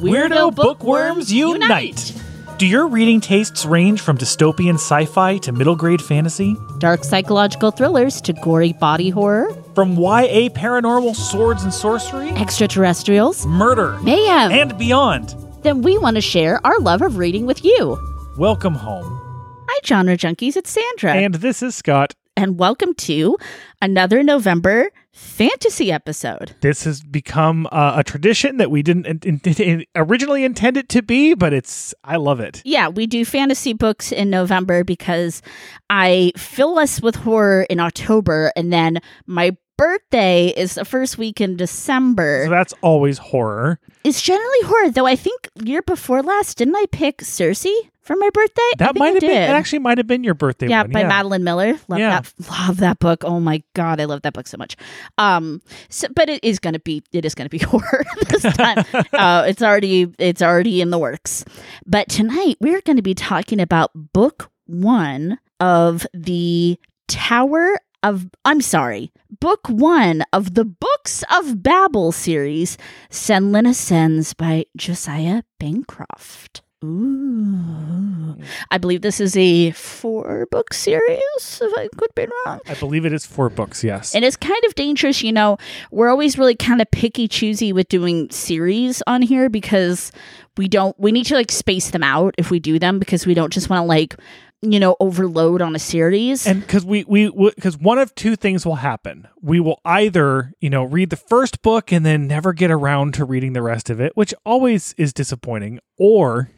Weirdo bookworms unite! Do your reading tastes range from dystopian sci fi to middle grade fantasy? Dark psychological thrillers to gory body horror, From YA paranormal swords and sorcery, extraterrestrials, murder, mayhem. and beyond? then we want to share our love of reading with you. Welcome home. Hi, genre junkies. It's Sandra. And this is Scott. And welcome to another November fantasy episode. This has become uh, a tradition that we didn't in- in- in- originally intend it to be, but it's, I love it. Yeah, we do fantasy books in November because I fill us with horror in October, and then my birthday is the first week in December. So that's always horror. It's generally horror, though. I think year before last, didn't I pick Circe for my birthday? That might have been, it actually might have been your birthday yeah, one. by Madeline Miller. Love Yeah. that. Love that book. Oh my god, I love that book so much. Um, so, but it is going to be it is going to be horror this time. uh, it's already it's already in the works. But tonight we're going to be talking about book one of the Tower of. I'm sorry, book one of the Books of Babel series, Senlin Ascends by Josiah Bancroft. Ooh. I believe this is a four book series, if I could be wrong. I believe it is four books, yes. And it's kind of dangerous, you know. We're always really kind of picky choosy with doing series on here because we don't, we need to like space them out if we do them because we don't just want to like, you know, overload on a series. and because we we because one of two things will happen we will either you know read the first book and then never get around to reading the rest of it which always is disappointing or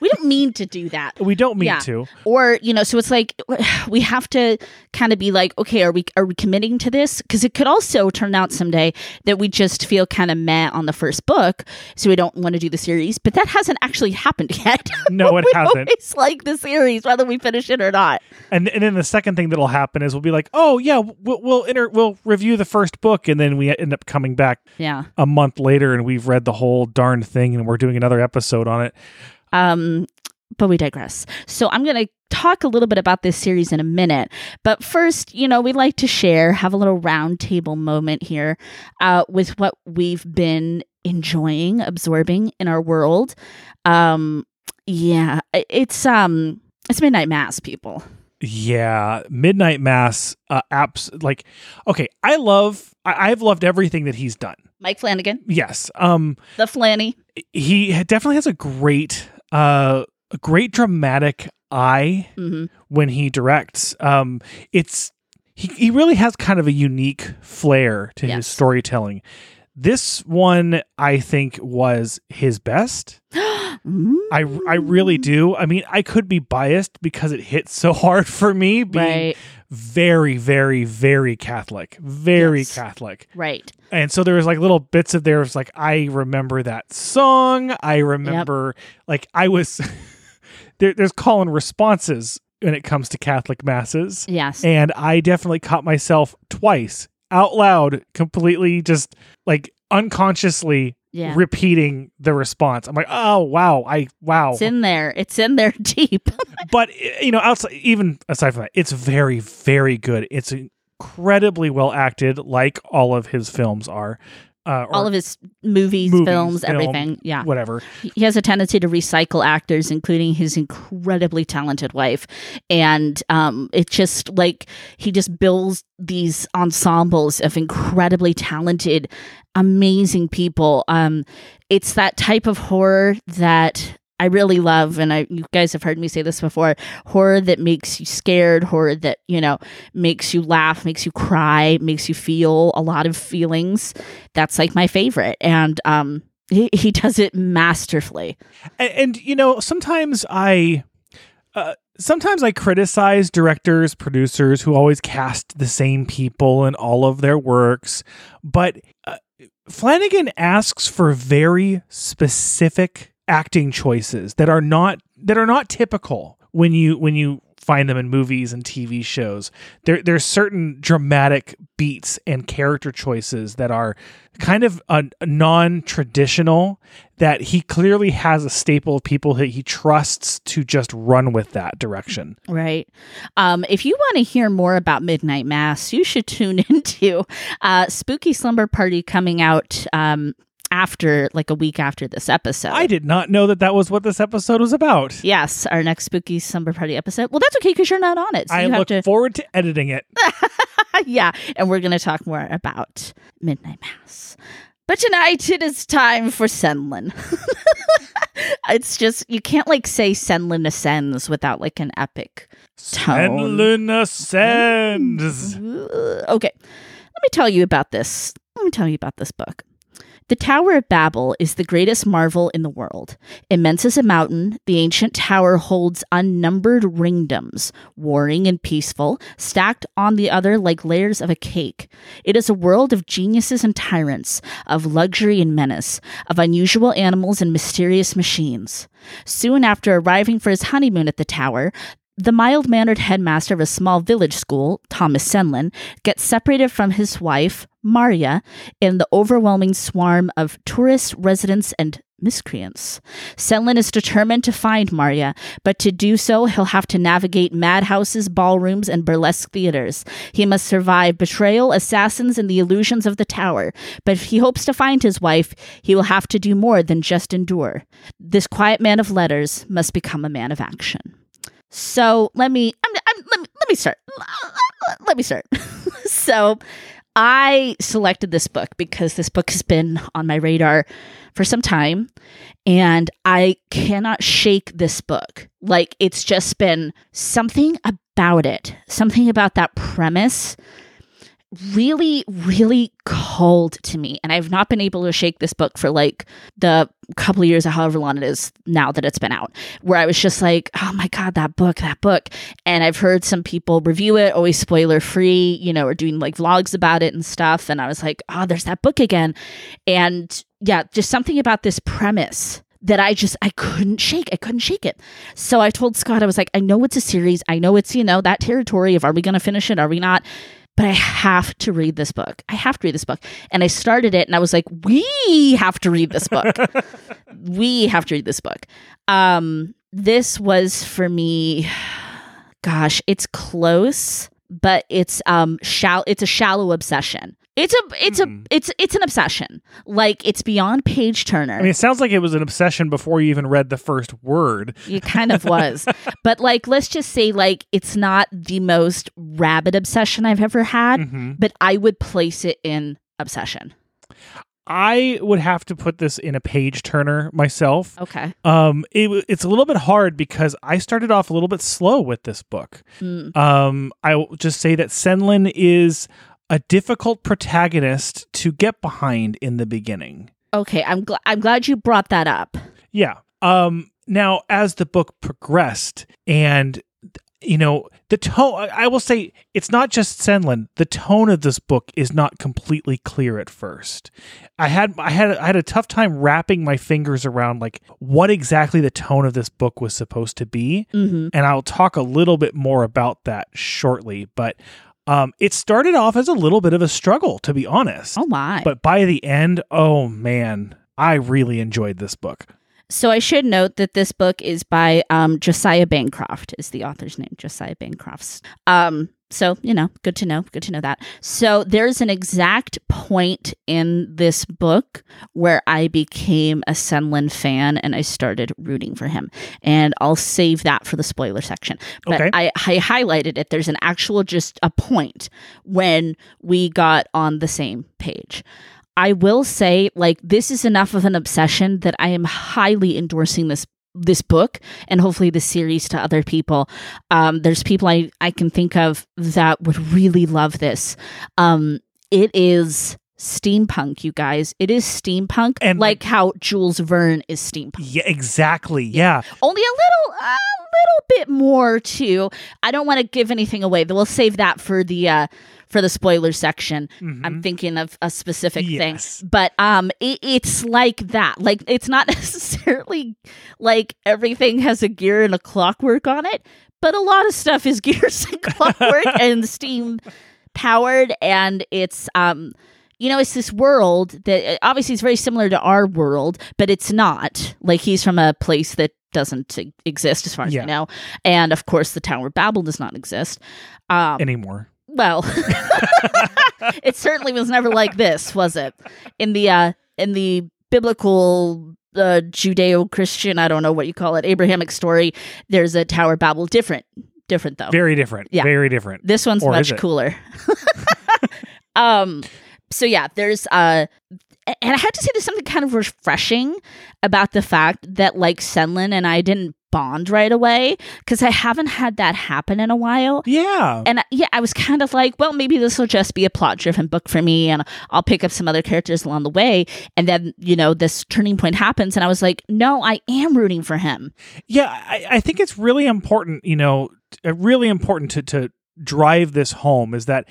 we don't mean to do that. we don't mean Yeah. to or you know so it's like we have to kind of be like okay are we are we committing to this because it could also turn out someday that we just feel kind of meh on the first book so we don't want to do the series but that hasn't actually happened yet No, it we hasn't. always like the series whether we finish it or not and and then the second thing that'll happen is we'll be like oh yeah we'll we'll, inter- we'll review the first book and then we end up coming back yeah a month later and we've read the whole darn thing and we're doing another episode on it um but we digress. So i'm going to talk a little bit about this series in a minute. But first you know we like to share have a little roundtable moment here uh, with what we've been enjoying absorbing in our world. Um yeah it's um it's midnight mass people. Yeah midnight mass uh apps like okay i love I- i've loved everything that he's done. Mike flanagan. Yes um the flanny. he definitely has a great uh a great dramatic eye hmm when he directs. Um it's he, he really has kind of a unique flair to his storytelling. This one i think was his best i i really mm. do. I mean i could be biased because it hits so hard for me being right. very very very catholic very Yes. catholic. Right. And so there was like little bits of there was like I remember that song. I remember like I was there, there's call and responses when it comes to Catholic masses. yes. And I definitely caught myself twice out loud, completely just like unconsciously yeah repeating the response. I'm like, oh wow, I wow. it's in there it's in there deep but you know, outside even aside from that, it's very, very good. It's incredibly well acted, like all of his films are. Uh, all of his movies, movies, films, film, everything. Yeah. whatever. He has a tendency to recycle actors, including his incredibly talented wife. And um, it just like he just builds these ensembles of incredibly talented, amazing people. Um, it's that type of horror that I really love, and I you guys have heard me say this before: horror that makes you scared, horror that you know makes you laugh, makes you cry, makes you feel a lot of feelings. That's like my favorite, and um, he, he does it masterfully. And, and you know, sometimes I, uh, sometimes I criticize directors, producers who always cast the same people in all of their works, but uh, Flanagan asks for very specific acting choices that are not that are not typical when you when you find them in movies and TV shows. There there's certain dramatic beats and character choices that are kind of uh, non-traditional that he clearly has a staple of people that he trusts to just run with that direction. Right. Um, if you want to hear more about Midnight Mass, you should tune into uh, Spooky Slumber Party coming out um, after like a week after this episode. I did not know that that was what this episode was about. Yes, our next spooky slumber party episode. Well, that's okay because you're not on it. So I you have look to. forward to editing it. yeah, and we're going to talk more about Midnight Mass. But tonight it is time for Senlin. it's just you can't like say Senlin ascends without like an epic tone. Senlin ascends. Okay, let me tell you about this. Let me tell you about this book. The Tower of Babel is the greatest marvel in the world. Immense as a mountain, the ancient tower holds unnumbered ringdoms, warring and peaceful, stacked on the other like layers of a cake. It is a world of geniuses and tyrants, of luxury and menace, of unusual animals and mysterious machines. Soon after arriving for his honeymoon at the tower, the mild mannered headmaster of a small village school, Thomas Senlin, gets separated from his wife, Maria, in the overwhelming swarm of tourists, residents, and miscreants. Senlin is determined to find Maria, but to do so, he'll have to navigate madhouses, ballrooms, and burlesque theaters. He must survive betrayal, assassins, and the illusions of the tower. But if he hopes to find his wife, he will have to do more than just endure. This quiet man of letters must become a man of action. So let me I'm, I'm, let me let me start. Let me start. so I selected this book because this book has been on my radar for some time and I cannot shake this book. Like it's just been something about it, something about that premise really, really called to me. And I've not been able to shake this book for like the couple of years or however long it is now that it's been out, where I was just like, oh my God, that book, that book. And I've heard some people review it, always spoiler free, you know, or doing like vlogs about it and stuff. And I was like, oh, there's that book again. And yeah, just something about this premise that I just I couldn't shake. I couldn't shake it. So I told Scott, I was like, I know it's a series. I know it's, you know, that territory of are we gonna finish it? Are we not? But I have to read this book. I have to read this book. And I started it and I was like, we have to read this book. we have to read this book. Um, this was for me, gosh, it's close, but it's um shall it's a shallow obsession. It's a it's Hmm. a it's it's an obsession. Like it's beyond page turner. I mean, it sounds like it was an obsession before you even read the first word. It kind of was. but like let's just say like it's not the most rabid obsession I've ever had, Mhm. but I would place it in obsession. I would have to put this in a page turner myself. Okay. Um, it, it's a little bit hard because I started off a little bit slow with this book. Mm. Um, I will just say that Senlin is a difficult protagonist to get behind in the beginning. Okay, I'm gl- I'm glad you brought that up. Yeah. Um, now, as the book progressed, and you know the tone, I will say it's not just Senlin. The tone of this book is not completely clear at first. I had I had I had a tough time wrapping my fingers around like what exactly the tone of this book was supposed to be, hmm and I'll talk a little bit more about that shortly. But um, it started off as a little bit of a struggle, to be honest. Oh my. But by the end, oh man, I really enjoyed this book. So I should note that this book is by um, Josiah Bancroft is the author's name, Josiah Bancroft's. Um, so you know, good to know, good to know that. So there's an exact point in this book where I became a Senlin fan and I started rooting for him, and I'll save that for the spoiler section. But Okay. I, I highlighted it. There's an actual just a point when we got on the same page. I will say, like, this is enough of an obsession that I am highly endorsing this this book and hopefully the series to other people. Um, there's people I, I can think of that would really love this. Um, it is steampunk, you guys. It is steampunk, And- like how Jules Verne is steampunk. Yeah, exactly. Yeah. Only a little, a little bit more too. I don't want to give anything away. We'll save that for the uh, for the spoiler section. Mhm. I'm thinking of a specific Yes. thing, but um, it, it's like that. Like it's not necessarily like everything has a gear and a clockwork on it, but a lot of stuff is gears and clockwork and steam powered, and it's um. You know, it's this world that obviously is very similar to our world, but it's not. Like he's from a place that doesn't exist, as far as Yeah. we know, and of course, the Tower of Babel does not exist. Um, Anymore. well, it certainly was never like this, was it? In the uh in the biblical uh, Judeo-Christian, I don't know what you call it, Abrahamic story, there's a Tower of Babel. Different, different though. Very different. Yeah. Very different. This one's Or much cooler. um so yeah, there's uh and I have to say there's something kind of refreshing about the fact that like Senlin and I didn't bond right away because I haven't had that happen in a while. Yeah. And I- yeah, I was kind of like, well, maybe this will just be a plot driven book for me and I'll pick up some other characters along the way. And then, you know, this turning point happens. And I was like, no, I am rooting for him. Yeah, I, I think it's really important, you know, uh, really important to to drive this home is that,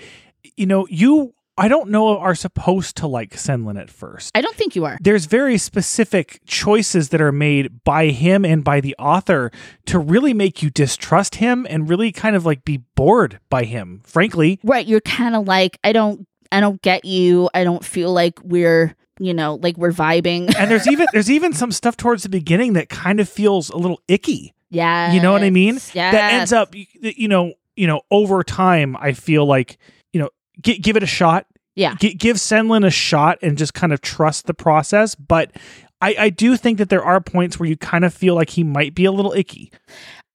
you know, you I don't know are supposed to like Senlin at first. I don't think you are. There's very specific choices that are made by him and by the author to really make you distrust him and really kind of like be bored by him. Frankly, Right. You're kind of like, I don't, I don't get you. I don't feel like we're, you know, like we're vibing. and there's even there's even some stuff towards the beginning that kind of feels a little icky. yeah. You know what I mean? Yeah. that ends up you know you know over time i feel like gi- give it a shot Yeah. Gi- give senlin a shot and just kind of trust the process but I, I do think that there are points where you kind of feel like he might be a little icky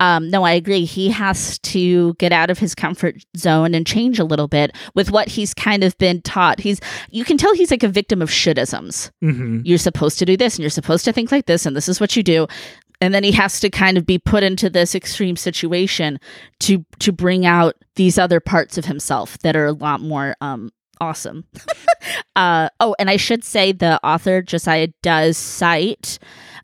Um, no, I agree. He has to get out of his comfort zone and change a little bit with what he's kind of been taught. He's, you can tell he's like a victim of shouldisms. mm-hmm. You're supposed to do this and you're supposed to think like this and this is what you do. And then he has to kind of be put into this extreme situation to to bring out these other parts of himself that are a lot more um awesome. uh oh, and I should say the author Josiah does cite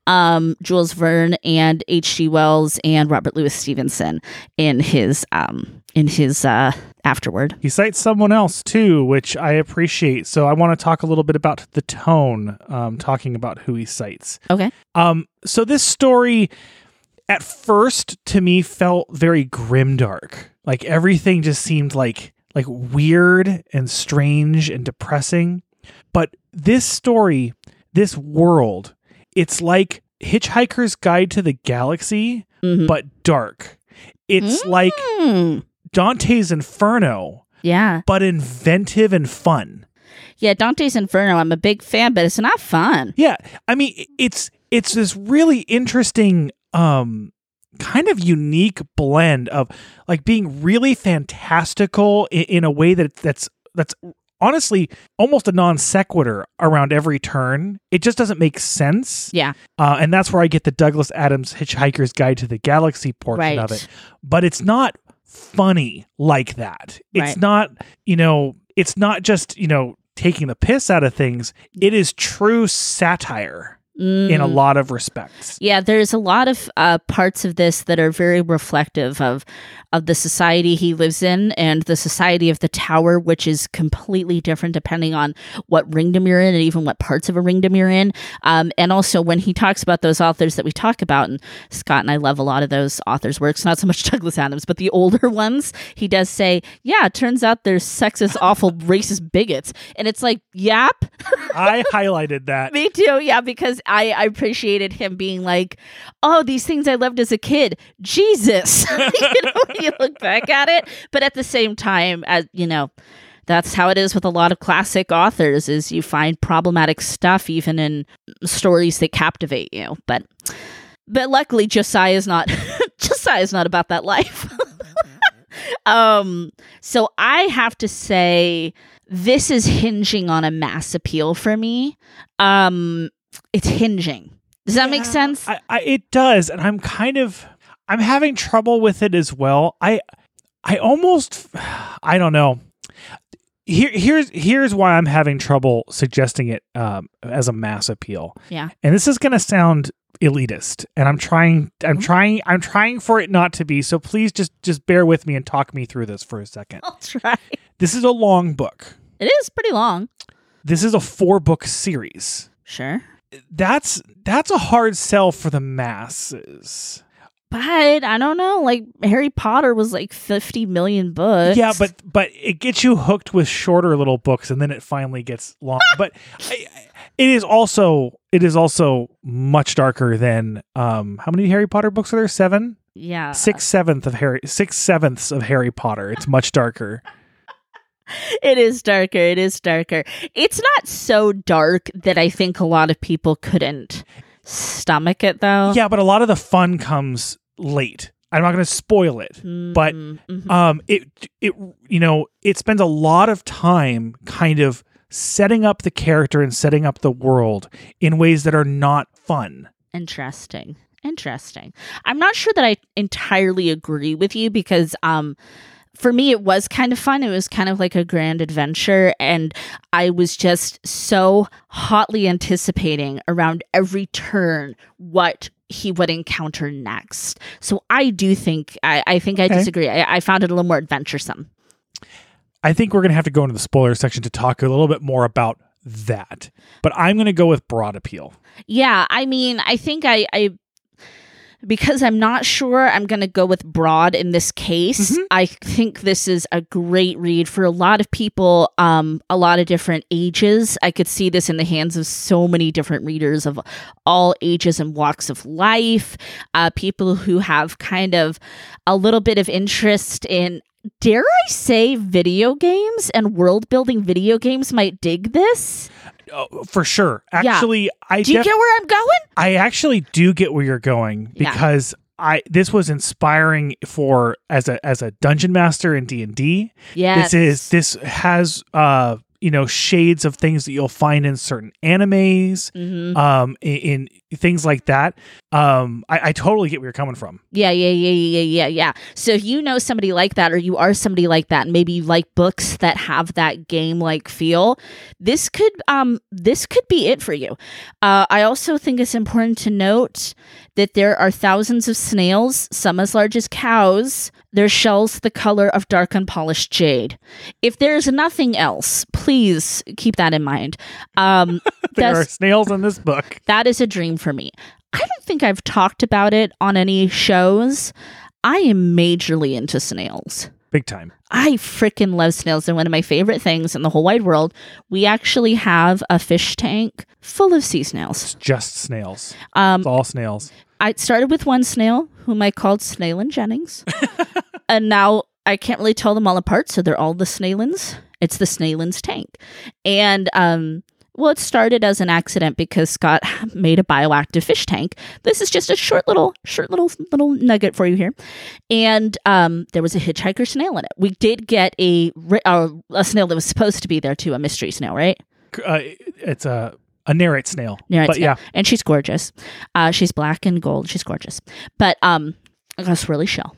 um Jules Verne and H.G. Wells and Robert Louis Stevenson in his um in his uh afterward. he cites someone else too which i appreciate so i want to talk a little bit about the tone um, talking about who he cites Okay. Um, so this story at first to me felt very grimdark. Like everything just seemed like like weird and strange and depressing. But this story, this world, it's like Hitchhiker's Guide to the Galaxy, Mhm. but dark. It's like Hmm. Dante's Inferno, Yeah. but inventive and fun. Yeah, Dante's Inferno, I'm a big fan, but it's not fun. Yeah, I mean it's it's this really interesting um kind of unique blend of like being really fantastical in, in a way that that's that's honestly almost a non sequitur around every turn. It just doesn't make sense. Yeah. Uh, and that's where I get the Douglas Adams Hitchhiker's Guide to the Galaxy portion Right. of it. But it's not funny like that. It's Right. not, you know, it's not just, you know, taking the piss out of things. It is true satire in a Mm. lot of respects. Yeah, there's a lot of uh, parts of this that are very reflective of of the society he lives in and the society of the tower, which is completely different depending on what ringdom you're in and even what parts of a ringdom you're in. Um, and also when he talks about those authors that we talk about, and Scott and I love a lot of those authors' works, not so much Douglas Adams, but the older ones, he does say, "Yeah, it turns out they're sexist, awful, racist bigots," and it's like, "Yep." I highlighted that. Me too, yeah, because I, I appreciated him being like, oh, these things I loved as a kid. Jesus. you know, when you look back at it. But at the same time, as you know, that's how it is with a lot of classic authors is you find problematic stuff even in stories that captivate you. But but luckily Josiah is not Josiah is not about that life. um so I have to say this is hinging on a mass appeal for me. Um it's hinging. Does that make sense? I, I, it does, and I'm kind of I'm having trouble with it as well. I I almost I don't know. Here here's here's why I'm having trouble suggesting it um, as a mass appeal. Yeah. and this is going to sound elitist, and I'm trying I'm Mhm. trying I'm trying for it not to be. So please just just bear with me and talk me through this for a second. I'll try. This is a long book. It is pretty long. This is a four book series. Sure. That's that's a hard sell for the masses. But I don't know. Like Harry Potter was like 50 million books. Yeah, but but it gets you hooked with shorter little books, and then it finally gets long. but I, I- it is also it is also much darker than um how many Harry Potter books are there? Seven, yeah. six seventh of Harry, six sevenths of Harry Potter. It's much darker. it is darker. It is darker. It's not so dark that I think a lot of people couldn't stomach it, though. Yeah, but a lot of the fun comes late. I'm not going to spoil it, but Mhm. um, it it you know it spends a lot of time kind of setting up the character and setting up the world in ways that are not fun. Interesting. Interesting. I'm not sure that I entirely agree with you because um for me it was kind of fun. It was kind of like a grand adventure and I was just so hotly anticipating around every turn what he would encounter next. So I do think I, I think I disagree. I, I found it a little more adventuresome. I think we're going to have to go into the spoiler section to talk a little bit more about that. But I'm going to go with broad appeal. Yeah, I mean, I think I, I because I'm not sure, I'm going to go with broad in this case. Mhm. I think this is a great read for a lot of people, um, a lot of different ages. I could see this in the hands of so many different readers of all ages and walks of life. Uh, people who have kind of a little bit of interest in. Dare I say video games and world building video games might dig this? Oh, for sure. Yeah. Actually, I Do you def- get where I'm going? I actually do get where you're going Yeah. because I this was inspiring for as a as a dungeon master in D and D. Yeah, This is this has uh you know shades of things that you'll find in certain animes, Mhm. um, in, in things like that. Um, I, I totally get where you're coming from. Yeah, yeah, yeah, yeah, yeah, yeah. So if you know somebody like that, or you are somebody like that, and maybe you like books that have that game-like feel, this could um this could be it for you. Uh, I also think it's important to note that there are thousands of snails, some as large as cows. Their shells the color of dark unpolished jade. If there's nothing else, please keep that in mind. Um, There are snails in this book. that is a dream for me. I don't think I've talked about it on any shows. I am majorly into snails. Big time. I freaking love snails. They're one of my favorite things in the whole wide world. We actually have a fish tank full of sea snails. It's just snails. Um, It's all snails. I started with one snail, whom I called Snailin Jennings. and now I can't really tell them all apart, so they're all the Snailins. It's the Snailins tank. And um well, it started as an accident because Scott made a bioactive fish tank. This is just a short little, short little, little nugget for you here. And um, there was a hitchhiker snail in it. We did get a uh, a snail that was supposed to be there too, a mystery snail, right? Uh, it's a a nerite snail. Yeah, but yeah, and she's gorgeous. Uh, she's black and gold. She's gorgeous. But um, that's really shell.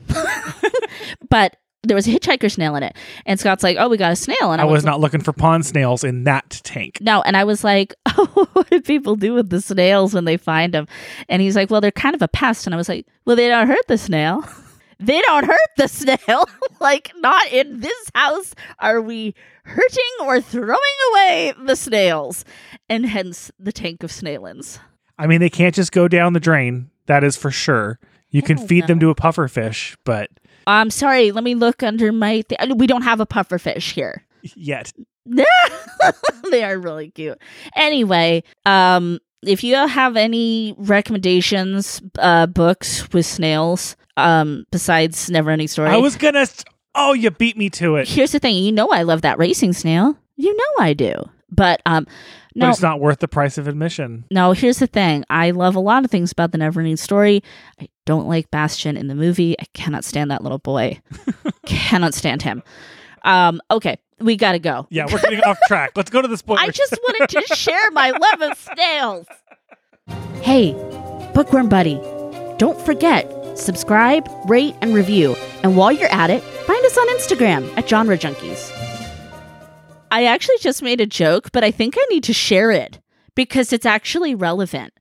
but there was a hitchhiker snail in it, and Scott's like, "Oh, we got a snail," and I was not looking for pond snails in that tank. No, and I was like, "Oh, what do people do with the snails when they find them?" And he's like, "Well, they're kind of a pest." And I was like, "Well, they don't hurt the snail. they don't hurt the snail. like, not in this house are we hurting or throwing away the snails." And hence the tank of snailins. I mean, they can't just go down the drain. That is for sure. You can Oh, feed them to a puffer fish, but I'm sorry. Let me look under my. Th- we don't have a puffer fish here. yet they are really cute. Anyway, um, if you have any recommendations, uh, books with snails, um, besides Never Ending Story, I was gonna. St- oh, you beat me to it. here's the thing. You know, I love that racing snail. You know, I do. But um, But it's not worth the price of admission. no. Here's the thing. I love a lot of things about the Never Ending Story. I don't like Bastian in the movie. I cannot stand that little boy. cannot stand him. Um, okay, we gotta go. Yeah, we're getting off track. Let's go to the spoilers. I just wanted to share my love of snails. Hey, Bookworm Buddy, don't forget, subscribe, rate, and review. And while you're at it, find us on Instagram at Genre Junkies. I actually just made a joke, but I think I need to share it because it's actually relevant.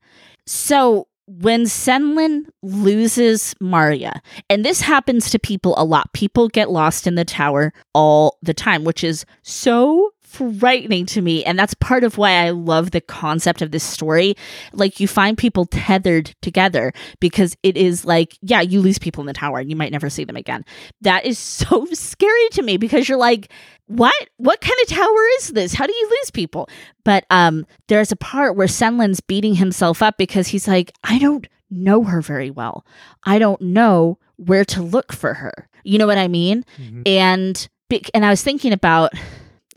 So, when Senlin loses Maria, and this happens to people a lot, people get lost in the tower all the time, which is so frightening to me. And that's part of why I love the concept of this story. Like, you find people tethered together because it is like, yeah, you lose people in the tower and you might never see them again. That is so scary to me because you're like, what what kind of tower is this how do you lose people but um there's a part where senlin's beating himself up because he's like i don't know her very well i don't know where to look for her you know what i mean Mhm. and and i was thinking about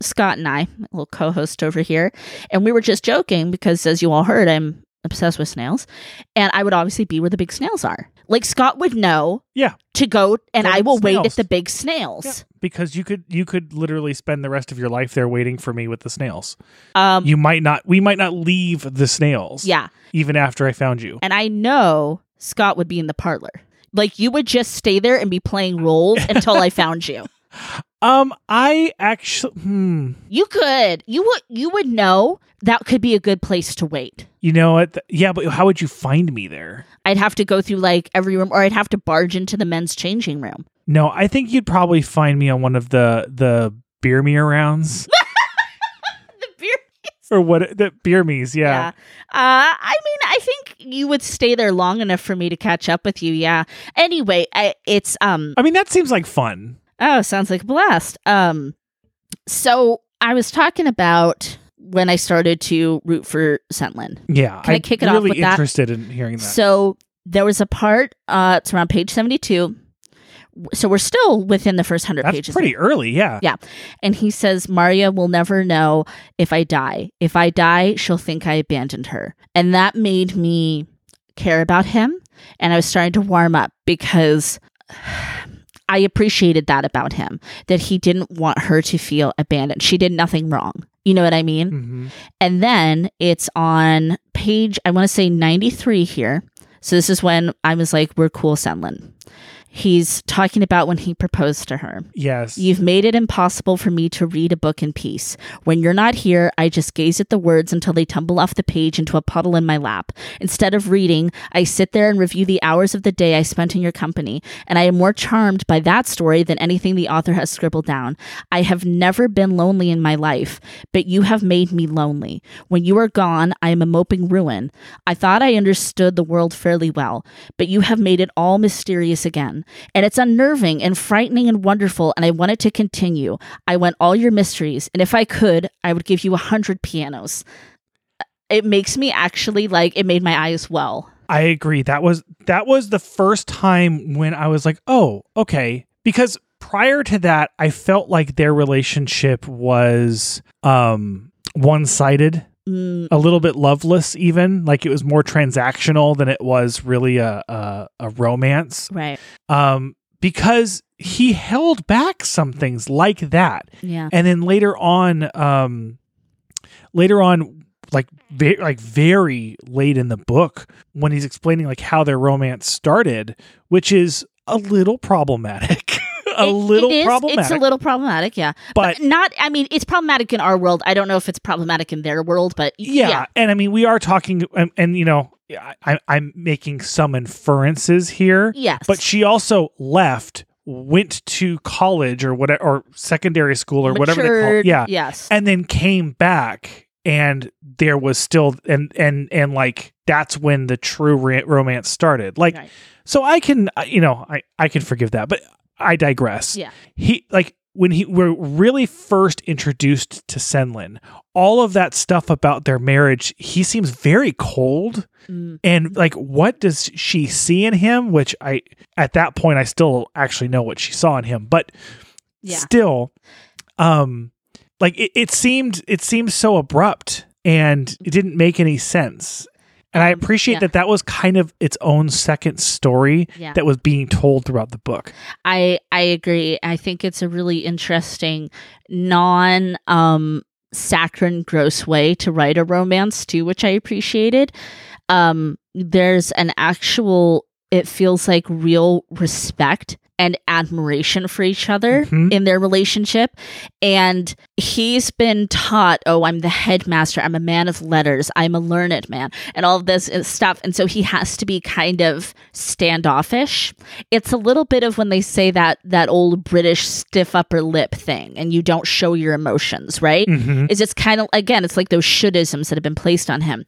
Scott and I, my little co-host over here, and we were just joking because, as you all heard, I'm obsessed with snails, and I would obviously be where the big snails are. Like Scott would know, Yeah. to go, and Go I will wait at the big snails. Yeah, because you could you could literally spend the rest of your life there waiting for me with the snails. Um, You might not we might not leave the snails. yeah, Even after I found you. and I know Scott would be in the parlor. Like you would just stay there and be playing roles until I found you. Um I actually hmm You could, you would, you would know that could be a good place to wait. you know what? Th- Yeah, but how would you find me there? I'd have to go through like every room, or I'd have to barge into the men's changing room. No, I think you'd probably find me on one of the the beer me rounds The beer. or what the beer me's, Yeah. yeah. Uh, I mean, I think you would stay there long enough for me to catch up with you. Yeah. Anyway, I, it's um. I mean that seems like fun. Oh, sounds like a blast. Um, so I was talking about when I started to root for Senlin. Yeah. Can I I'm kick it off really with that? interested in hearing that. So there was a part. Uh, it's around page seventy-two. So we're still within the first hundred That's pages. pretty early, yeah. Yeah. And he says, Maria will never know if I die. If I die, she'll think I abandoned her. And that made me care about him. And I was starting to warm up because I appreciated that about him, that he didn't want her to feel abandoned. She did nothing wrong. You know what I mean? hmm And then it's on page, I want to say 93 here. So this is when I was like, we're cool, Senlin. He's talking about when he proposed to her. Yes. You've made it impossible for me to read a book in peace. When you're not here, I just gaze at the words until they tumble off the page into a puddle in my lap. Instead of reading, I sit there and review the hours of the day I spent in your company, and I am more charmed by that story than anything the author has scribbled down. I have never been lonely in my life, but you have made me lonely. When you are gone, I am a moping ruin. I thought I understood the world fairly well, but you have made it all mysterious again. And it's unnerving and frightening and wonderful, and I want it to continue. I want all your mysteries, and if I could, I would give you a hundred pianos. It makes me actually like it made my eyes well. I agree. That was that was the first time when I was like, "Oh, okay." Because prior to that, I felt like their relationship was um one-sided, Mm, a little bit loveless even, like it was more transactional than it was really a a, a romance. right. Um because he held back some things like that. Yeah. And then later on um later on like like very late in the book when he's explaining like how their romance started which is a little problematic a It- little it is, problematic It's a little problematic, yeah. but Not, I mean, it's problematic in our world. I don't know if it's problematic in their world, but yeah, yeah. and i mean we are talking and, and you know I, i'm making some inferences here Yes. but she also left went to college or whatever or secondary school or whatever they call it yeah Yes. and then came back and there was still and and and like that's when the true romance started like Right. so i can you know i i can forgive that but i digress. Yeah. he like when he were really first introduced to senlin all of that stuff about their marriage he seems very cold. Mm, and like what does she see in him which i at that point i still actually know what she saw in him. But yeah. still um like it, it seemed it seemed so abrupt and it didn't make any sense and i Um, appreciate yeah. that that was kind of its own second story Yeah. that was being told throughout the book I I agree. I think it's a really interesting non um saccharine gross way to write a romance too, which I appreciated. Um there's an actual it feels like real respect and admiration for each other Mhm. in their relationship. And he's been taught, oh, I'm the headmaster. I'm a man of letters. I'm a learned man, and all of this stuff. And so he has to be kind of standoffish. It's a little bit of when they say that that old British stiff upper lip thing, and you don't show your emotions, right? Mhm. is it's kind of again it's like those shouldisms that have been placed on him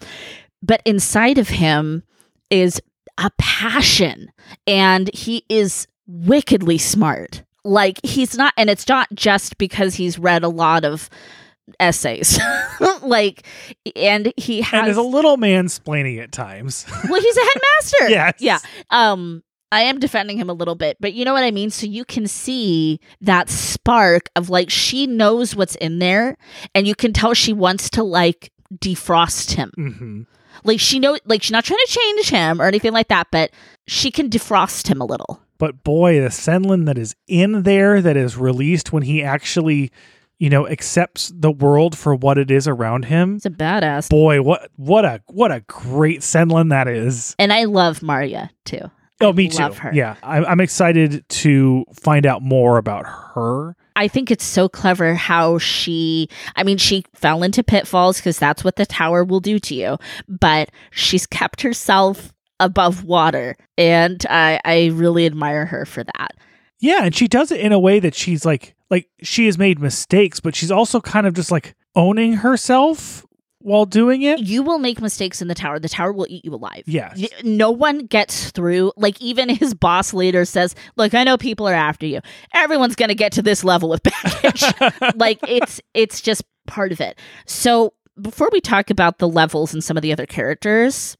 but inside of him is a passion and he is wickedly smart like he's not and it's not just because he's read a lot of essays like and he and has is a little mansplaining at times well he's a headmaster Yes. yeah um I am defending him a little bit, but you know what I mean? So you can see that spark of like she knows what's in there and you can tell she wants to like defrost him. hmm Like she know like she's not trying to change him or anything like that, but she can defrost him a little. But boy, the Senlin that is in there that is released when he actually, you know, accepts the world for what it is around him. It's a badass. Boy, what what a what a great Senlin that is. And I love Maria too. Oh, I me too. love her. Yeah, I'm, I'm excited to find out more about her. I think it's so clever how she, I mean, she fell into pitfalls because that's what the tower will do to you, but she's kept herself above water. And I, I really admire her for that. Yeah, and she does it in a way that she's like like she has made mistakes, but she's also kind of just like owning herself while doing it. You will make mistakes in the tower. The tower will eat you alive. Yeah. No one gets through. Like, even his boss later says, Look, I know people are after you. Everyone's going to get to this level with baggage. like, it's it's just part of it. So, before we talk about the levels and some of the other characters,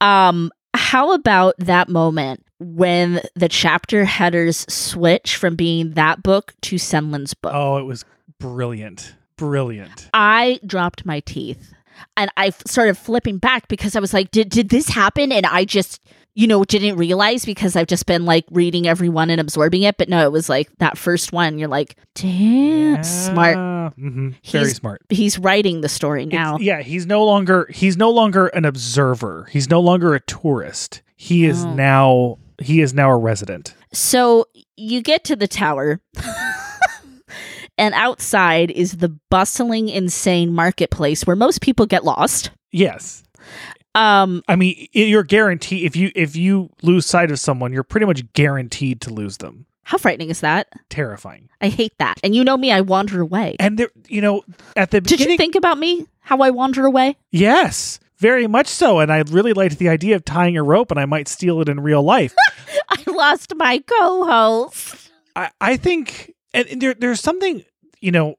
um, how about that moment when the chapter headers switch from being that book to Senlin's book? Oh, it was brilliant. Brilliant. I dropped my teeth and I started flipping back because I was like, did, did this happen? And I just, you know, didn't realize because I've just been like reading every one and absorbing it. But no, it was like that first one. You're like, damn, smart. hmm Very He's- smart. He's writing the story It's- now. yeah, he's no longer he's no longer an observer. He's no longer a tourist. He is Oh. now he is now a resident. So you get to the tower. And outside is the bustling, insane marketplace where most people get lost. Yes. Um, I mean, you're guaranteed if you if you lose sight of someone, you're pretty much guaranteed to lose them. how frightening is that? Terrifying. I hate that. And you know me, I wander away. And there, you know, at the Did you think about me? How I wander away? yes, very much so. And I really liked the idea of tying a rope, and I might steal it in real life. I lost my co-host. I, I think, and and there, there's something, you know,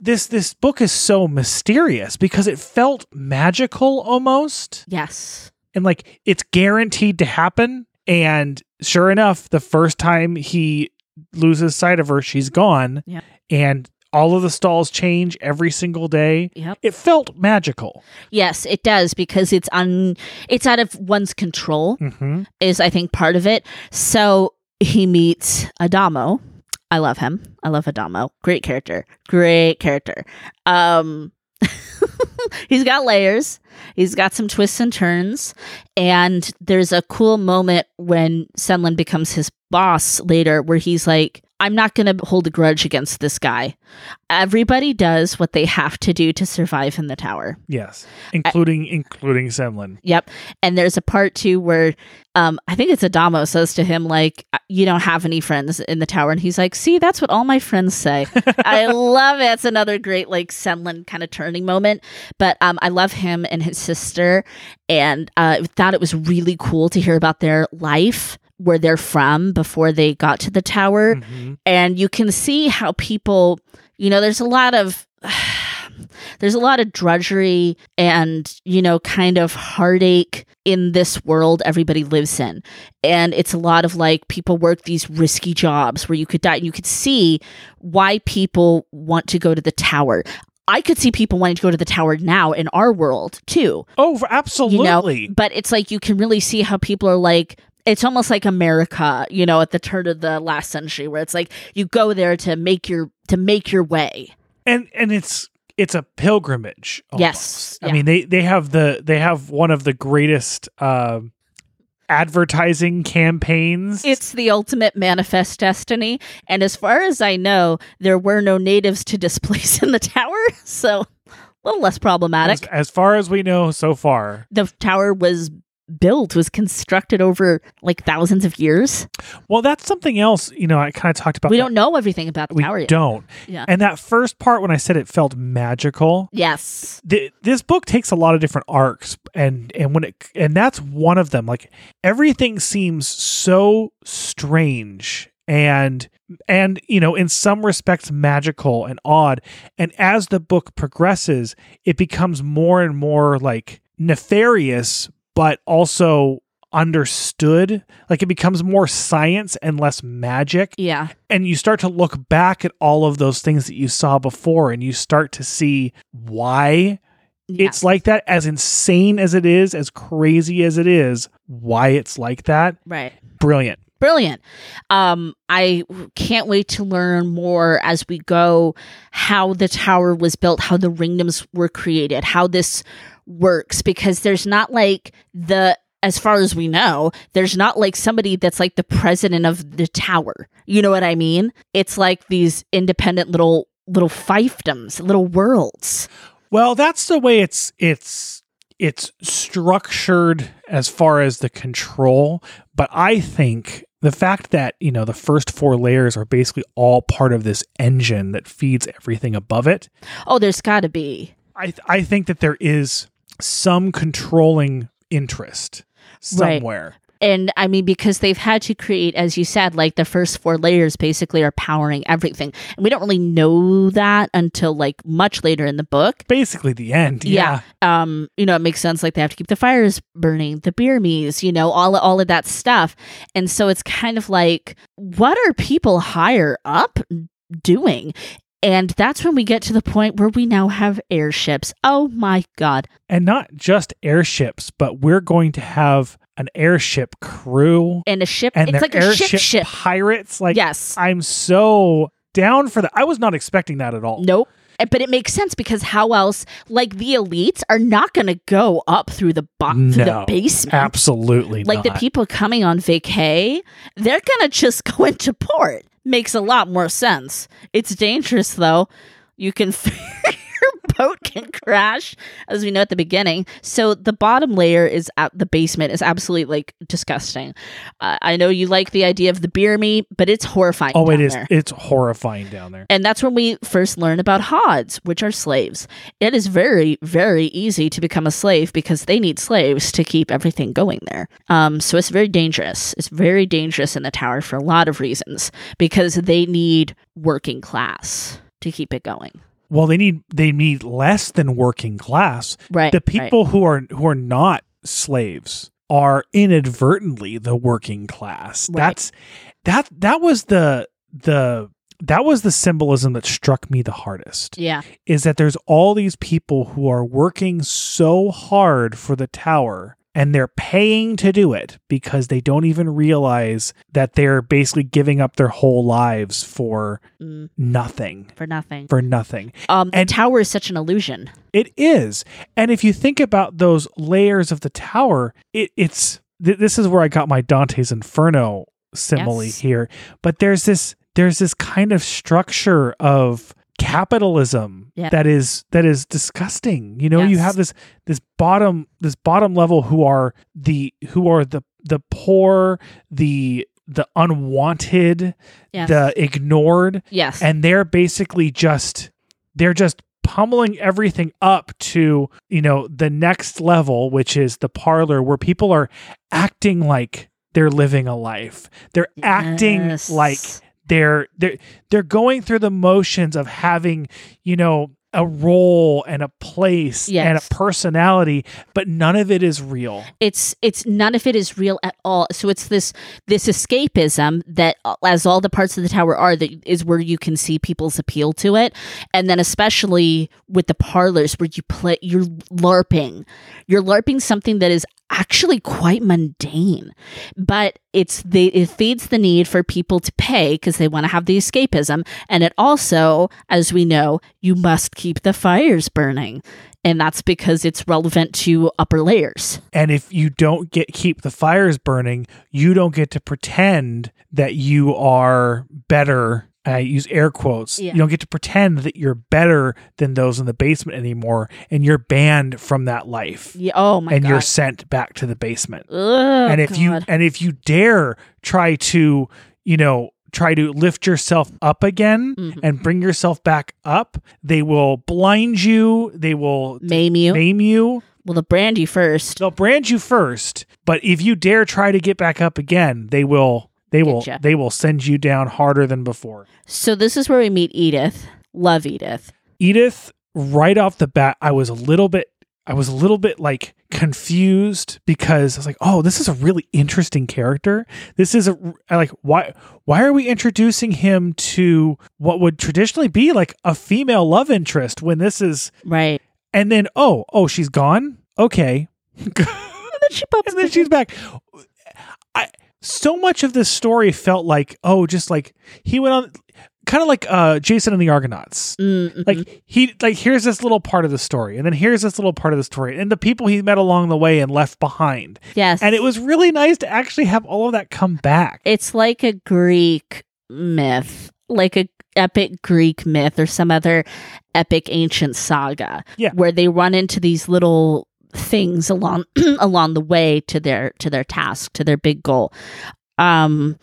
this this book is so mysterious because it felt magical almost, Yes. and like it's guaranteed to happen. And sure enough, the first time he loses sight of her, she's gone, Yeah. and all of the stalls change every single day. Yep. It felt magical. Yes, it does because it's un it's out of one's control hmm is I think part of it. So he meets Adamo. I love him. I love Adamo. Great character. Great character. Um he's got layers. He's got some twists and turns. And there's a cool moment when Senlin becomes his boss later where he's like, I'm not going to hold a grudge against this guy. Everybody does what they have to do to survive in the tower. Yes, including including Senlin. Yep. And there's a part too where um I think it's Adamo says to him like you don't have any friends in the tower and he's like, "See, that's what all my friends say." I love it. It's another great like Senlin kind of turning moment, but um I love him and his sister and uh thought it was really cool to hear about their life where they're from before they got to the tower Mhm. and you can see how people you know there's a lot of there's a lot of drudgery and you know kind of heartache in this world everybody lives in and it's a lot of like people work these risky jobs where you could die and you could see why people want to go to the tower i could see people wanting to go to the tower now in our world too Oh, absolutely. but it's like you can really see how people are like it's almost like America, you know, at the turn of the last century where it's like you go there to make your to make your way. and and it's it's a pilgrimage. almost. Yes, I mean they they have the they have one of the greatest uh, advertising campaigns. It's the ultimate manifest destiny, and as far as I know, there were no natives to displace in the tower, so a little less as, problematic. as far as we know so far. The tower was built was constructed over like thousands of years. Well, that's something else. You know, I kind of talked about. We that. don't know everything about the We tower yet. don't. Yeah. And that first part when I said it felt magical, Yes. th- this book takes a lot of different arcs and and when it and that's one of them like everything seems so strange and and you know in some respects magical and odd and as the book progresses it becomes more and more like nefarious but also understood. Like it becomes more science and less magic. Yeah. And you start to look back at all of those things that you saw before and you start to see why it's like that, as insane as it is, as crazy as it is, why it's like that. right. Brilliant. Brilliant. Um, I can't wait to learn more as we go how the tower was built, how the ringdoms were created, how this works, because there's not like the as far as we know, there's not like somebody that's like the president of the tower. You know what I mean? It's like these independent little little fiefdoms, little worlds. Well, that's the way it's it's it's structured as far as the control, but I think the fact that, you know, the first four layers are basically all part of this engine that feeds everything above it. Oh, there's got to be. I th- I think that there is some controlling interest Right. somewhere. And I mean, because they've had to create, as you said, like the first four layers basically are powering everything. And we don't really know that until like much later in the book. Basically the end. Yeah. Yeah. Um, you know, it makes sense. Like they have to keep the fires burning, the beer me's, you know, all all of that stuff. And so it's kind of like, what are people higher up doing? And that's when we get to the point where we now have airships. Oh my god. And not just airships, but we're going to have an airship crew And a ship and it's like a airship ship ship. pirates. Like yes. I'm so down for that. I was not expecting that at all. Nope. Uh, But it makes sense because how else? Like the elites are not going to go up through the bo- through the basement. Absolutely Like the people coming on vacay, they're going to just go into port. Makes a lot more sense. It's dangerous though. You can boat can crash, as we know at the beginning. So the bottom layer is at the basement is absolutely like disgusting. Uh, I know you like the idea of the beer me, but it's horrifying. Oh, it is. there. It's It's horrifying down there. And that's when we first learn about Hods, which are slaves. It is very, very easy to become a slave because they need slaves to keep everything going there. Um, so it's very dangerous. It's very dangerous in the tower for a lot of reasons because they need working class to keep it going. Well, they need they need less than working class. Right. The right. people who are who are not slaves are inadvertently the working class. Right. That's that that was the the that was the symbolism that struck me the hardest. Yeah. is that there's all these people who are working so hard for the tower and they're paying to do it because they don't even realize that they're basically giving up their whole lives for Mm, nothing. for nothing. For nothing. Um, the and- tower is such an illusion. It is. And if you think about those layers of the tower, it, it's th- this is where I got my Dante's Inferno simile Yes. here. But there's this there's this kind of structure of capitalism Yeah. that is that is disgusting. You know, you have this this bottom this bottom level who are the who are the the poor, the the unwanted, Yes. the ignored yes. and they're basically just they're just pummeling everything up to you know the next level which is the parlor where people are acting like they're living a life they're acting like they're they're they're going through the motions of having you know a role and a place and a personality but none of it is real. It's it's none of it is real at all. So it's this this escapism that uh, as all the parts of the tower are that is where you can see people's appeal to it. And then especially with the parlors where you play you're larping. You're larping something that is actually quite mundane but it's the it feeds the need for people to pay because they want to have the escapism and it also as we know you must keep the fires burning and that's because it's relevant to upper layers And if you don't get keep the fires burning, you don't get to pretend that you are better. I use air quotes. Yeah. You don't get to pretend that you're better than those in the basement anymore, and you're banned from that life, Yeah. Oh my and god. you're sent back to the basement. And if you and if you dare try to, you know, try to lift yourself up again Mhm. and bring yourself back up, they will blind you. They will maim you, maim you. well, they'll brand you first. They'll brand you first, but if you dare try to get back up again, they will they will Getcha. they will send you down harder than before. So this is where we meet Edith. Love Edith. Edith, right off the bat, I was a little bit I was a little bit like confused because I was like, "Oh, this is a really interesting character. This is a like why why are we introducing him to what would traditionally be like a female love interest when this is Right. and then oh, oh, she's gone? Okay. And then she pops and then she's back. So much of this story felt like oh, just like he went on, kind of like uh Jason and the Argonauts. Mm, mhm. Like he like here's this little part of the story, and then here's this little part of the story, and the people he met along the way and left behind. yes. And it was really nice to actually have all of that come back. it's like a Greek myth, like a epic Greek myth or some other epic ancient saga. Yeah. Where they run into these little things along along the way to their to their task, to their big goal. Um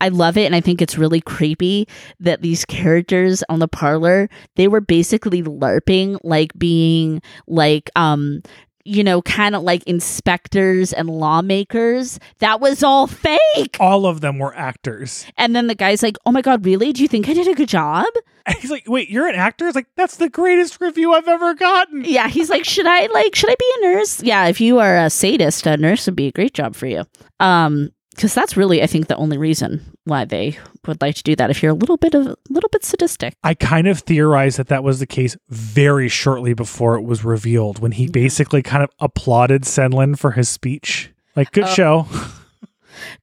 I love it and I think it's really creepy that these characters on the parlor, they were basically larping like being like um you know, kind of like inspectors and lawmakers. That was all fake. all of them were actors. And then the guy's like, "Oh my god, really? Do you think I did a good job?" And he's like, "Wait, you're an actor?" It's like that's the greatest review I've ever gotten. Yeah, he's like, "Should I like should I be a nurse?" Yeah, if you are a sadist, a nurse would be a great job for you. Um because that's really I think the only reason why they would like to do that if you're a little bit of a little bit sadistic. I kind of theorized that that was the case very shortly before it was revealed when he basically kind of applauded Senlin for his speech. Like, good Oh. show.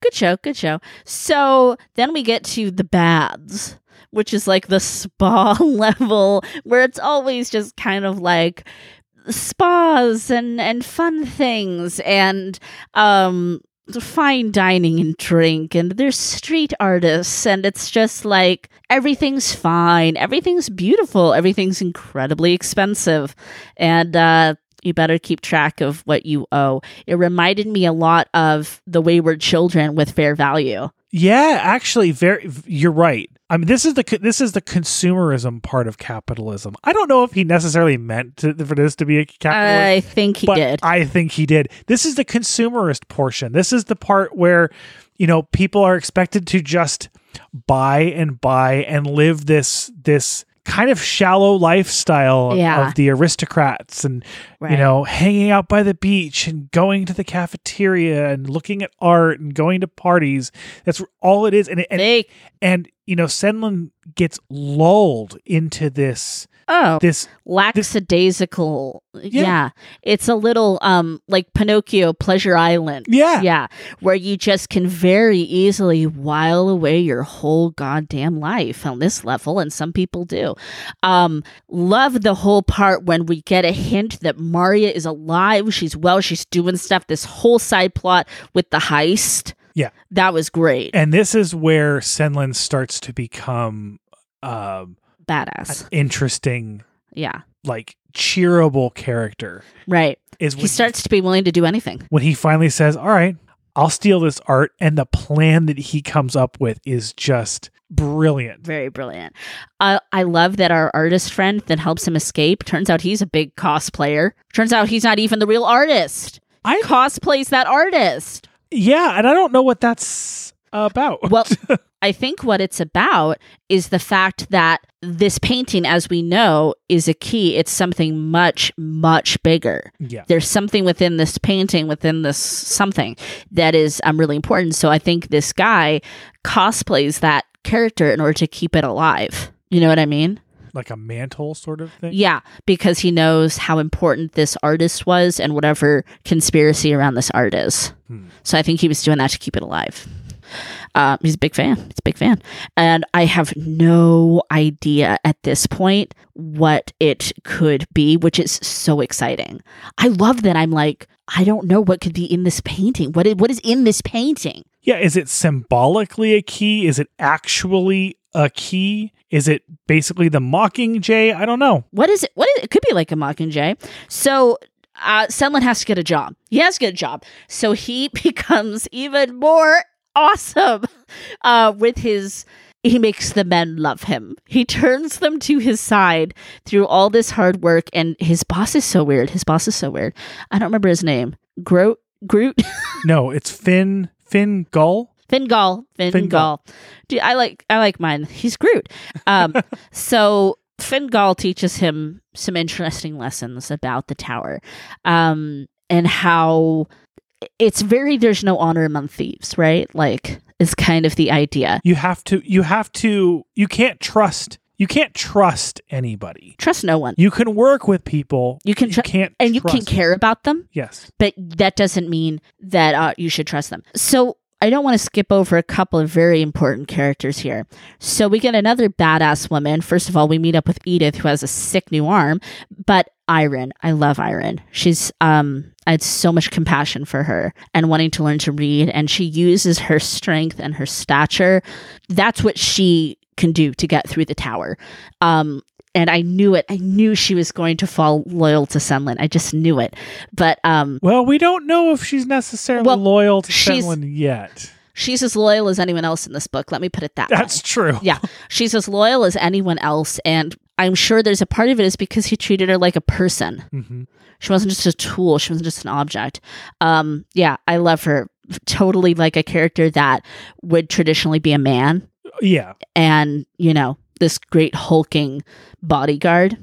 Good show, good show. So then we get to the baths, which is like the spa level where it's always just kind of like spas and and fun things and um fine dining and drink and there's street artists and it's just like everything's fine everything's beautiful everything's incredibly expensive and uh you better keep track of what you owe. It reminded me a lot of the Wayward Children with Fair Value. Yeah, actually, very. You're right. I mean, this is the this is the consumerism part of capitalism. I don't know if he necessarily meant to, for this to be a capitalist. I think he but did. I think he did. This is the consumerist portion. This is the part where, you know, people are expected to just buy and buy and live this this kind of shallow lifestyle Yeah. of the aristocrats and you know hanging out by the beach and going to the cafeteria and looking at art and going to parties. That's all it is. And it, and, and you know Senlin gets lulled into this oh, this lackadaisical. Yeah. Yeah. It's a little um like Pinocchio Pleasure Island. yeah Yeah, where you just can very easily while away your whole goddamn life on this level, and some people do. Um, love the whole part when we get a hint that Marya is alive. She's well. She's doing stuff. This whole side plot with the heist. Yeah. that was great. and this is where Senlin starts to become um Badass. interesting Yeah, like cheerable character right. is He starts to be willing to do anything. when he finally says all right I'll steal this art and the plan that he comes up with is just brilliant Very brilliant. Uh, I love that our artist friend that helps him escape. Turns out he's a big cosplayer. Turns out he's not even the real artist. I cosplays that artist. yeah and I don't know what that's about Well, I think what it's about is the fact that this painting, as we know, is a key. It's something much, much bigger. yeah There's something within this painting, within this something that is um, really important. So I think this guy cosplays that character in order to keep it alive. You know what I mean? like a mantle sort of thing Yeah, because he knows how important this artist was and whatever conspiracy around this art is. Hmm. So I think he was doing that to keep it alive. Uh, he's a big fan. He's a big fan. And I have no idea at this point what it could be, which is so exciting. I love that I'm like, I don't know what could be in this painting. What is, what is in this painting? Yeah, is it symbolically a key? Is it actually a key? Is it basically the Mockingjay? I don't know. What is it? What is it? It could be like a Mockingjay. So uh, Senlin has to get a job. He has to get a job. So he becomes even more awesome uh, with his. He makes the men love him. He turns them to his side through all this hard work, and his boss is so weird. His boss is so weird. I don't remember his name. Groot. Groot. No, it's Finn Finn Goll. Fingal. Finn Goll. Fingal. Dude, I like I like mine. He's Groot. Um, so Finn Goll teaches him some interesting lessons about the tower, um, and how it's very there's no honor among thieves, right? Like is kind of the idea. You have to you have to you can't trust you can't trust anybody. Trust no one. You can work with people. You can tr- can't and you can care about them, Yes. but that doesn't mean that uh, you should trust them. So I don't want to skip over a couple of very important characters here. So we get another badass woman. First of all, we meet up with Edith, who has a sick new arm, but Iren, I love Iren. She's um I had so much compassion for her and wanting to learn to read and she uses her strength and her stature. That's what she can do to get through the tower. Um and I knew it. I knew she was going to fall loyal to Senlin. I just knew it. But um Well, we don't know if she's necessarily Well, loyal to Senlin yet. she's as loyal as anyone else in this book. Let me put it that way. That's true. Yeah, she's as loyal as anyone else, and I'm sure there's a part of it is because he treated her like a person. hmm She wasn't just a tool; she wasn't just an object. Um, yeah, I love her. Totally like a character that would traditionally be a man, Yeah. and you know this great hulking bodyguard.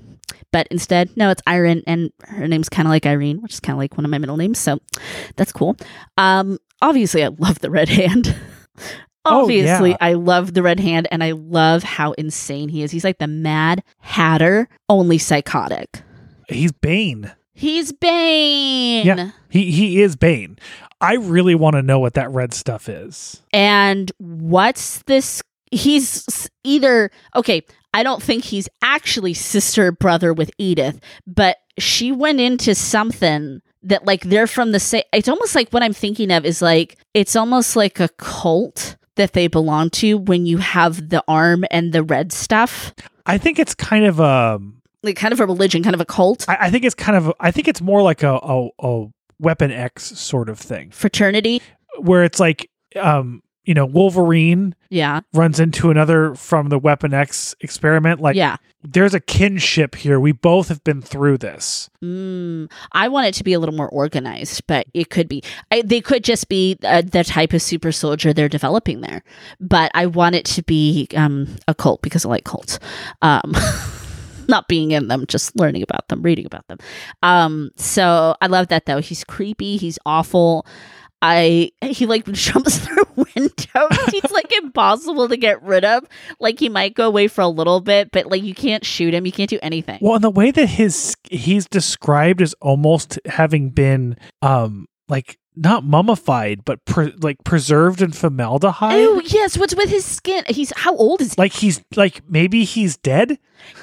But instead, no, it's Iren, and her name's kind of like Irene, which is kind of like one of my middle names. So that's cool. Um, obviously, I love the Red Hand. Oh, obviously, yeah. I love the Red Hand, and I love how insane he is. He's like the Mad Hatter, only psychotic. He's Bane. He's Bane. Yeah. He he is Bane. I really want to know what that red stuff is. And what's this? He's either, okay, I don't think he's actually sister brother with Edith, but she went into something that, like, they're from the same. It's almost like what I'm thinking of is like, it's almost like a cult that they belong to when you have the arm and the red stuff. I think it's kind of a. Like, kind of a religion, kind of a cult. I, I think it's kind of. I think it's more like a, a a Weapon X sort of thing, Fraternity. where it's like, um, you know, Wolverine Yeah. runs into another from the Weapon X experiment. Like, yeah. there's a kinship here. We both have been through this. Mm, I want it to be a little more organized, but it could be. I, they could just be uh, the type of super soldier they're developing there. But I want it to be um, a cult because I like cults. Um, not being in them, just learning about them, reading about them. Um, so I love that though. He's creepy. He's awful. I he like jumps through windows. He's like impossible to get rid of. Like he might go away for a little bit, but like you can't shoot him. You can't do anything. Well, and the way that his he's described as almost having been um like not mummified, but pre- like preserved in formaldehyde. Oh yes, what's with his skin? He's how old is he? Like he's like maybe he's dead.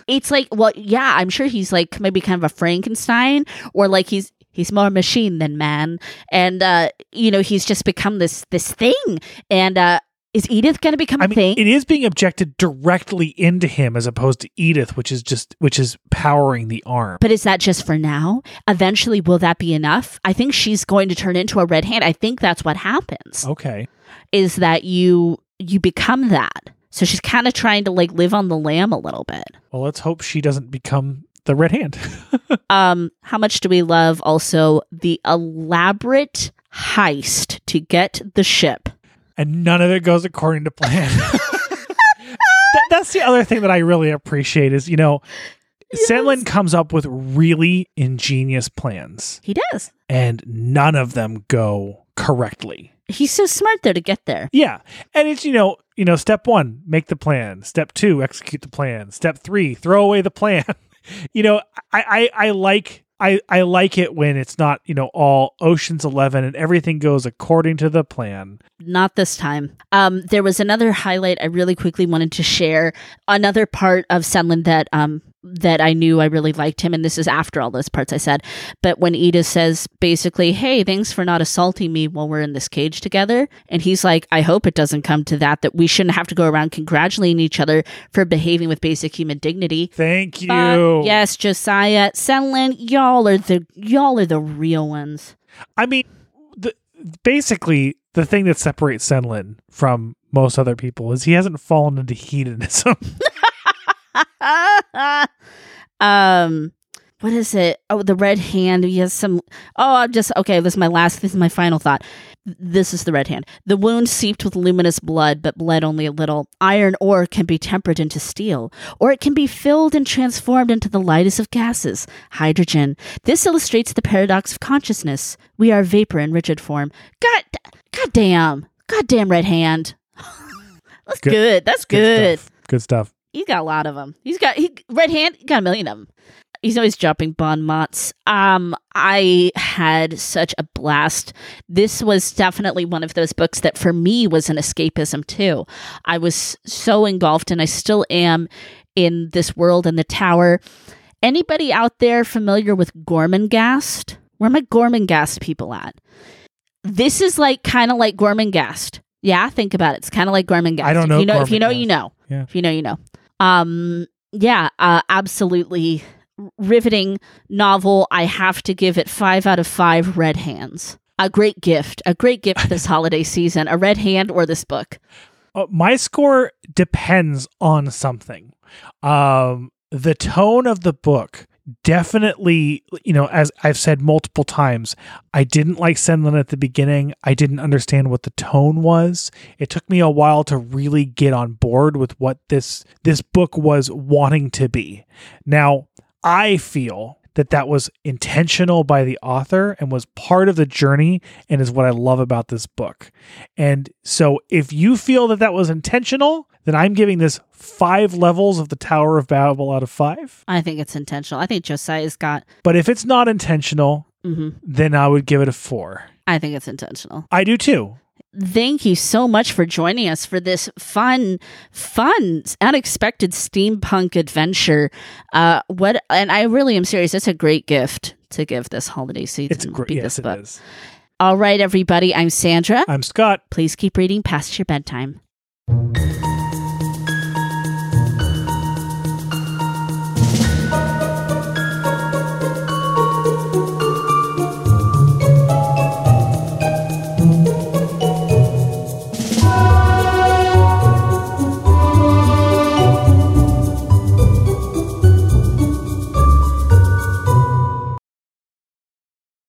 It's like well, yeah, I'm sure he's like maybe kind of a Frankenstein, or like he's he's more machine than man, and uh, you know he's just become this this thing. And uh, is Edith going to become I a mean, thing? it is being objected directly into him as opposed to Edith, which is just which is powering the arm. but is that just for now? Eventually, will that be enough? I think she's going to turn into a red hand. I think that's what happens. Okay. Is that you you become that? So she's kind of trying to like live on the lam a little bit. Well, let's hope she doesn't become the red hand. um how much do we love also the elaborate heist to get the ship and none of it goes according to plan. That- that's the other thing that I really appreciate is, you know, Senlin comes up with really ingenious plans he does and none of them go correctly. he's so smart though to get there Yeah. And it's, you know, you know, step 1, make the plan. Step 2, execute the plan. Step 3, throw away the plan. you know, I I, I like I, I like it when it's not, you know, all Ocean's 11 and everything goes according to the plan. not this time um there was another highlight i really quickly wanted to share another part of Senlin that um that I knew I really liked him, and this is after all those parts I said. But when Edith says basically, "Hey, thanks for not assaulting me while we're in this cage together," and he's like, "I hope it doesn't come to that. That we shouldn't have to go around congratulating each other for behaving with basic human dignity." Thank you. But yes, Josiah, Senlin, y'all are the y'all are the real ones. I mean, the, basically, the thing that separates Senlin from most other people is he hasn't fallen into hedonism. um, what is it? Oh, the red hand. He has some. Oh, I'm just okay. This is my last. This is my final thought. This is the red hand. The wound seeped with luminous blood, but bled only a little. Iron ore can be tempered into steel, or it can be filled and transformed into the lightest of gases, hydrogen. This illustrates the paradox of consciousness. We are vapor in rigid form. God, God damn, God damn, red hand. That's good. Good- That's good. stuff. Good stuff. He's got a lot of them. He's got he red hand. He got a million of them. He's always dropping bon mots. Um, I had such a blast. This was definitely one of those books that for me was an escapism too. I was so engulfed, and I still am in this world in the tower. Anybody out there familiar with Gormenghast? Where are my Gormenghast people at? This is like kind of like Gormenghast. Yeah, think about it. It's kind of like Gormenghast. I don't know. If You know, if you know, you know. Yeah. If you know, you know. Um, yeah, uh, absolutely riveting novel. I have to give it five out of five red hands. A great gift, a great gift this holiday season. A red hand or this book. Uh, my score depends on something. Um, the tone of the book definitely, you know, as I've said multiple times, I didn't like Senlin at the beginning. I didn't understand what the tone was. It took me a while to really get on board with what this this book was wanting to be. Now, I feel that that was intentional by the author and was part of the journey and is what I love about this book. And so if you feel that that was intentional, then I'm giving this 5 levels of the Tower of Babel out of 5. I think it's intentional. I think Josiah's got. But if it's not intentional, hmm then I would give it a 4. I think it's intentional. I do too. Thank you so much for joining us for this fun, fun, unexpected steampunk adventure. Uh, what? And I really am serious. It's a great gift to give this holiday season. It's great. Yes, this it is. All right, everybody. I'm Sandra. I'm Scott. Please keep reading past your bedtime.